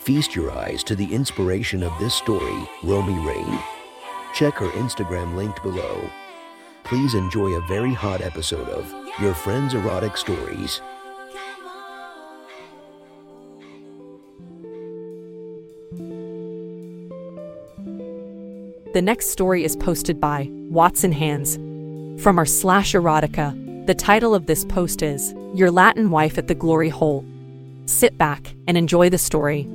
Feast your eyes to the inspiration of this story, Romi Rain. Check her Instagram linked below. Please enjoy a very hot episode of Your Friend's Erotic Stories. The next story is posted by Watson Hands. From our slash erotica, the title of this post is Your Latin Wife at the Glory Hole. Sit back and enjoy the story.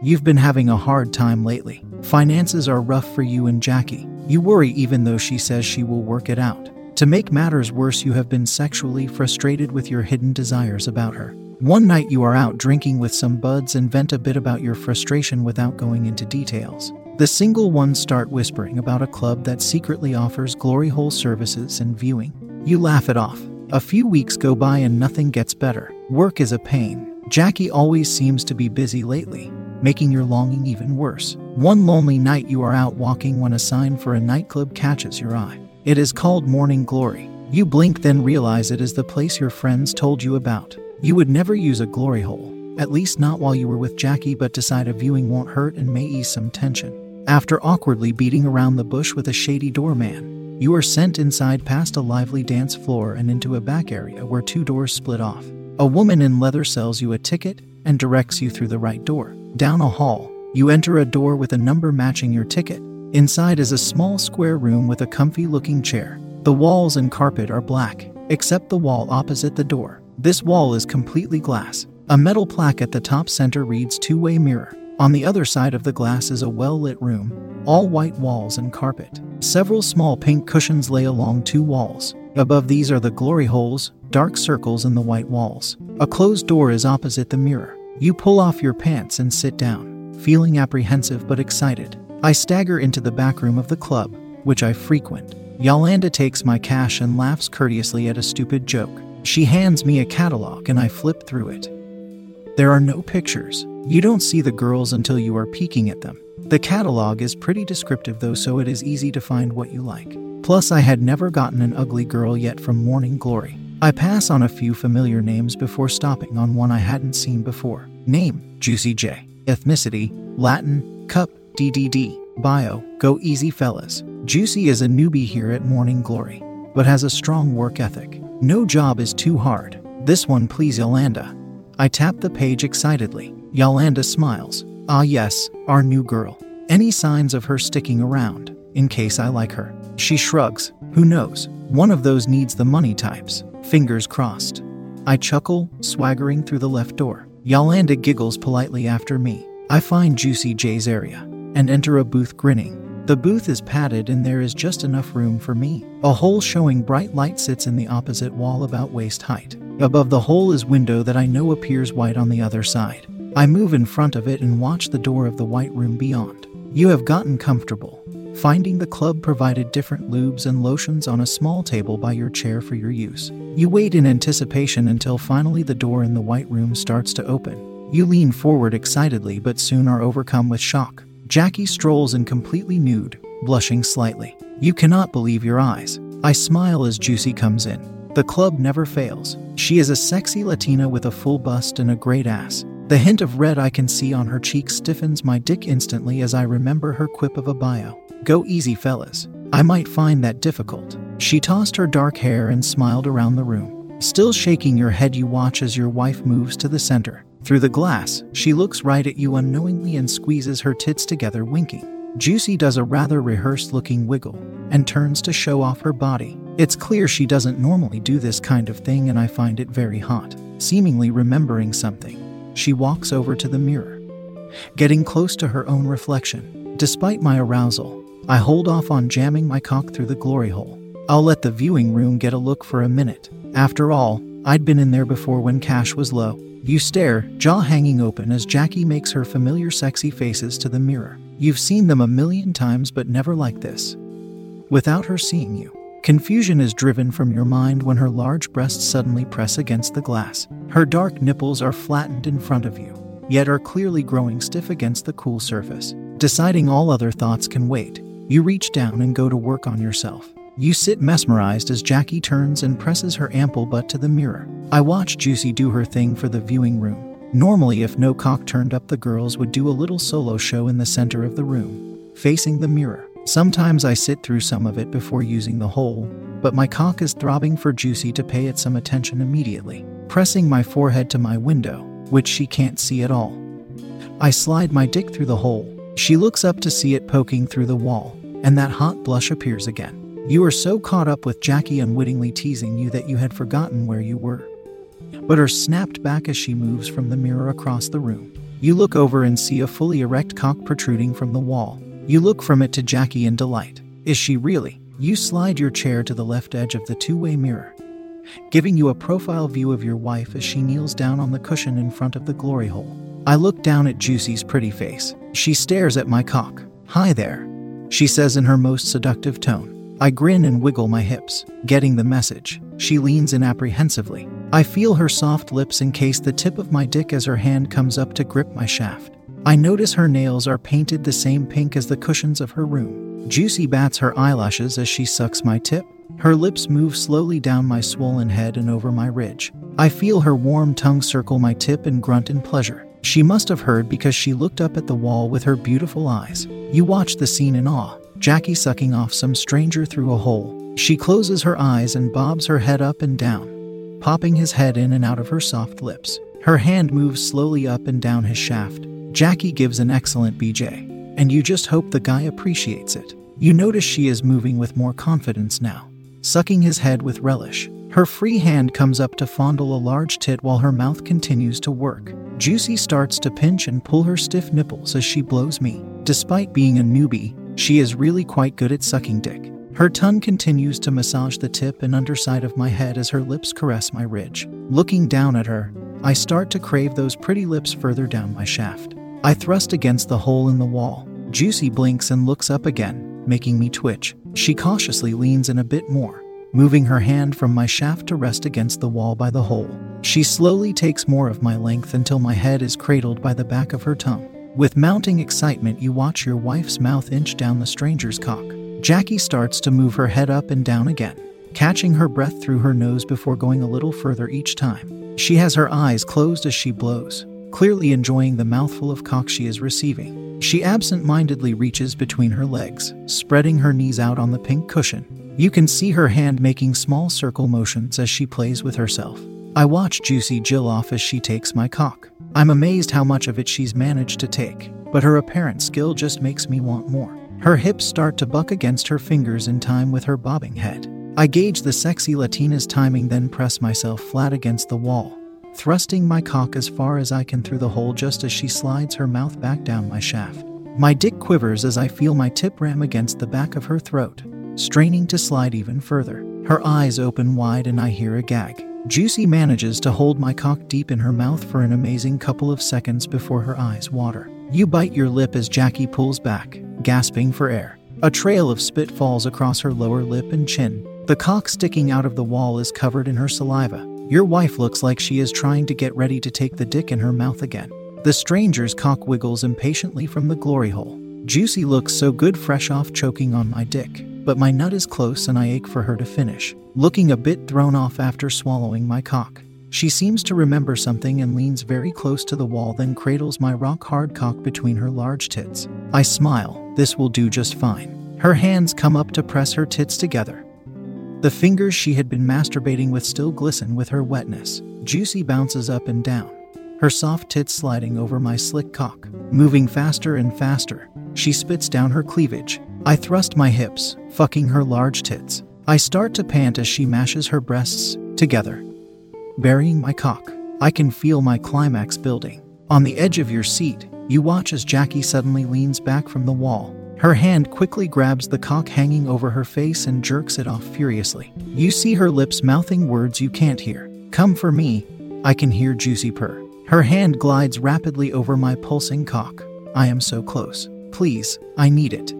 You've been having a hard time lately. Finances are rough for you and Jackie. You worry even though she says she will work it out. To make matters worse, you have been sexually frustrated with your hidden desires about her. One night you are out drinking with some buds and vent a bit about your frustration without going into details. The single ones start whispering about a club that secretly offers glory hole services and viewing. You laugh it off. A few weeks go by and nothing gets better. Work is a pain. Jackie always seems to be busy lately, making your longing even worse. One lonely night you are out walking when a sign for a nightclub catches your eye. It is called Morning Glory. You blink, then realize it is the place your friends told you about. You would never use a glory hole, at least not while you were with Jackie, but decide a viewing won't hurt and may ease some tension. After awkwardly beating around the bush with a shady doorman, you are sent inside past a lively dance floor and into a back area where two doors split off. A woman in leather sells you a ticket and directs you through the right door. Down a hall, you enter a door with a number matching your ticket. Inside is a small square room with a comfy looking chair. The walls and carpet are black, except the wall opposite the door. This wall is completely glass. A metal plaque at the top center reads two way mirror. On the other side of the glass is a well lit room, all white walls and carpet. Several small pink cushions lay along two walls. Above these are the glory holes, dark circles in the white walls. A closed door is opposite the mirror. You pull off your pants and sit down, feeling apprehensive but excited. I stagger into the back room of the club, which I frequent. Yolanda takes my cash and laughs courteously at a stupid joke. She hands me a catalog and I flip through it. There are no pictures. You don't see the girls until you are peeking at them. The catalog is pretty descriptive though, so it is easy to find what you like. Plus, I had never gotten an ugly girl yet from Morning Glory. I pass on a few familiar names before stopping on one I hadn't seen before. Name Juicy J. Ethnicity Latin, Cup, DDD. Bio Go easy, fellas. Juicy is a newbie here at Morning Glory, but has a strong work ethic. No job is too hard. This one, please, Yolanda. I tap the page excitedly. Yolanda smiles. Ah, yes, our new girl. Any signs of her sticking around, in case I like her? She shrugs. Who knows? One of those needs the money types. Fingers crossed. I chuckle, swaggering through the left door. Yolanda giggles politely after me. I find Juicy J's area and enter a booth grinning. The booth is padded and there is just enough room for me. A hole showing bright light sits in the opposite wall about waist height. Above the hole is window that I know appears white on the other side. I move in front of it and watch the door of the white room beyond. You have gotten comfortable. Finding the club provided different lubes and lotions on a small table by your chair for your use. You wait in anticipation until finally the door in the white room starts to open. You lean forward excitedly but soon are overcome with shock. Jackie strolls in completely nude, blushing slightly. You cannot believe your eyes. I smile as Juicy comes in. The club never fails. She is a sexy Latina with a full bust and a great ass. The hint of red I can see on her cheek stiffens my dick instantly as I remember her quip of a bio. Go easy, fellas. I might find that difficult. She tossed her dark hair and smiled around the room. Still shaking your head, you watch as your wife moves to the center. Through the glass, she looks right at you unknowingly and squeezes her tits together, winking. Juicy does a rather rehearsed looking wiggle and turns to show off her body. It's clear she doesn't normally do this kind of thing, and I find it very hot. Seemingly remembering something, she walks over to the mirror, getting close to her own reflection. Despite my arousal, I hold off on jamming my cock through the glory hole. I'll let the viewing room get a look for a minute. After all, I'd been in there before when cash was low. You stare, jaw hanging open, as Jackie makes her familiar sexy faces to the mirror. You've seen them a million times, but never like this. Without her seeing you, confusion is driven from your mind when her large breasts suddenly press against the glass. Her dark nipples are flattened in front of you, yet are clearly growing stiff against the cool surface. Deciding all other thoughts can wait, you reach down and go to work on yourself. You sit mesmerized as Jackie turns and presses her ample butt to the mirror. I watch Juicy do her thing for the viewing room. Normally, if no cock turned up, the girls would do a little solo show in the center of the room, facing the mirror. Sometimes I sit through some of it before using the hole, but my cock is throbbing for Juicy to pay it some attention immediately, pressing my forehead to my window, which she can't see at all. I slide my dick through the hole. She looks up to see it poking through the wall, and that hot blush appears again. You were so caught up with Jackie unwittingly teasing you that you had forgotten where you were. But are snapped back as she moves from the mirror across the room. You look over and see a fully erect cock protruding from the wall. You look from it to Jackie in delight. Is she really? You slide your chair to the left edge of the two way mirror, giving you a profile view of your wife as she kneels down on the cushion in front of the glory hole. I look down at Juicy's pretty face. She stares at my cock. Hi there, she says in her most seductive tone. I grin and wiggle my hips, getting the message. She leans in apprehensively. I feel her soft lips encase the tip of my dick as her hand comes up to grip my shaft. I notice her nails are painted the same pink as the cushions of her room. Juicy bats her eyelashes as she sucks my tip. Her lips move slowly down my swollen head and over my ridge. I feel her warm tongue circle my tip and grunt in pleasure. She must have heard because she looked up at the wall with her beautiful eyes. You watch the scene in awe. Jackie sucking off some stranger through a hole. She closes her eyes and bobs her head up and down, popping his head in and out of her soft lips. Her hand moves slowly up and down his shaft. Jackie gives an excellent BJ, and you just hope the guy appreciates it. You notice she is moving with more confidence now, sucking his head with relish. Her free hand comes up to fondle a large tit while her mouth continues to work. Juicy starts to pinch and pull her stiff nipples as she blows me. Despite being a newbie, she is really quite good at sucking dick. Her tongue continues to massage the tip and underside of my head as her lips caress my ridge. Looking down at her, I start to crave those pretty lips further down my shaft. I thrust against the hole in the wall. Juicy blinks and looks up again, making me twitch. She cautiously leans in a bit more, moving her hand from my shaft to rest against the wall by the hole. She slowly takes more of my length until my head is cradled by the back of her tongue. With mounting excitement, you watch your wife's mouth inch down the stranger's cock. Jackie starts to move her head up and down again, catching her breath through her nose before going a little further each time. She has her eyes closed as she blows, clearly enjoying the mouthful of cock she is receiving. She absent mindedly reaches between her legs, spreading her knees out on the pink cushion. You can see her hand making small circle motions as she plays with herself. I watch Juicy Jill off as she takes my cock. I'm amazed how much of it she's managed to take, but her apparent skill just makes me want more. Her hips start to buck against her fingers in time with her bobbing head. I gauge the sexy Latina's timing, then press myself flat against the wall, thrusting my cock as far as I can through the hole just as she slides her mouth back down my shaft. My dick quivers as I feel my tip ram against the back of her throat, straining to slide even further. Her eyes open wide and I hear a gag. Juicy manages to hold my cock deep in her mouth for an amazing couple of seconds before her eyes water. You bite your lip as Jackie pulls back, gasping for air. A trail of spit falls across her lower lip and chin. The cock sticking out of the wall is covered in her saliva. Your wife looks like she is trying to get ready to take the dick in her mouth again. The stranger's cock wiggles impatiently from the glory hole. Juicy looks so good fresh off choking on my dick but my nut is close and I ache for her to finish. Looking a bit thrown off after swallowing my cock. She seems to remember something and leans very close to the wall, then cradles my rock hard cock between her large tits. I smile, this will do just fine. Her hands come up to press her tits together. The fingers she had been masturbating with still glisten with her wetness. Juicy bounces up and down, her soft tits sliding over my slick cock. Moving faster and faster, she spits down her cleavage, I thrust my hips, fucking her large tits. I start to pant as she mashes her breasts together, burying my cock. I can feel my climax building. On the edge of your seat, you watch as Jackie suddenly leans back from the wall. Her hand quickly grabs the cock hanging over her face and jerks it off furiously. You see her lips mouthing words you can't hear. Come for me, I can hear Juicy purr. Her hand glides rapidly over my pulsing cock. I am so close. Please, I need it.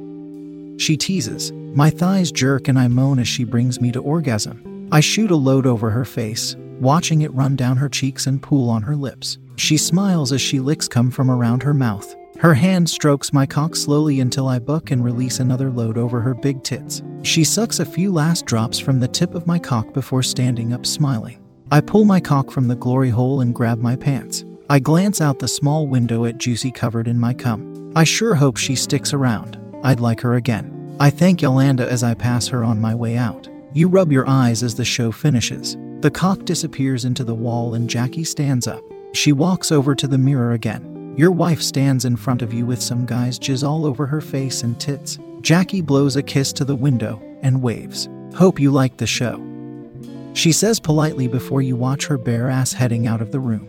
She teases. My thighs jerk and I moan as she brings me to orgasm. I shoot a load over her face, watching it run down her cheeks and pool on her lips. She smiles as she licks come from around her mouth. Her hand strokes my cock slowly until I buck and release another load over her big tits. She sucks a few last drops from the tip of my cock before standing up smiling. I pull my cock from the glory hole and grab my pants. I glance out the small window at Juicy covered in my cum. I sure hope she sticks around. I'd like her again. I thank Yolanda as I pass her on my way out. You rub your eyes as the show finishes. The cock disappears into the wall and Jackie stands up. She walks over to the mirror again. Your wife stands in front of you with some guy's jizz all over her face and tits. Jackie blows a kiss to the window and waves. Hope you liked the show. She says politely before you watch her bare ass heading out of the room.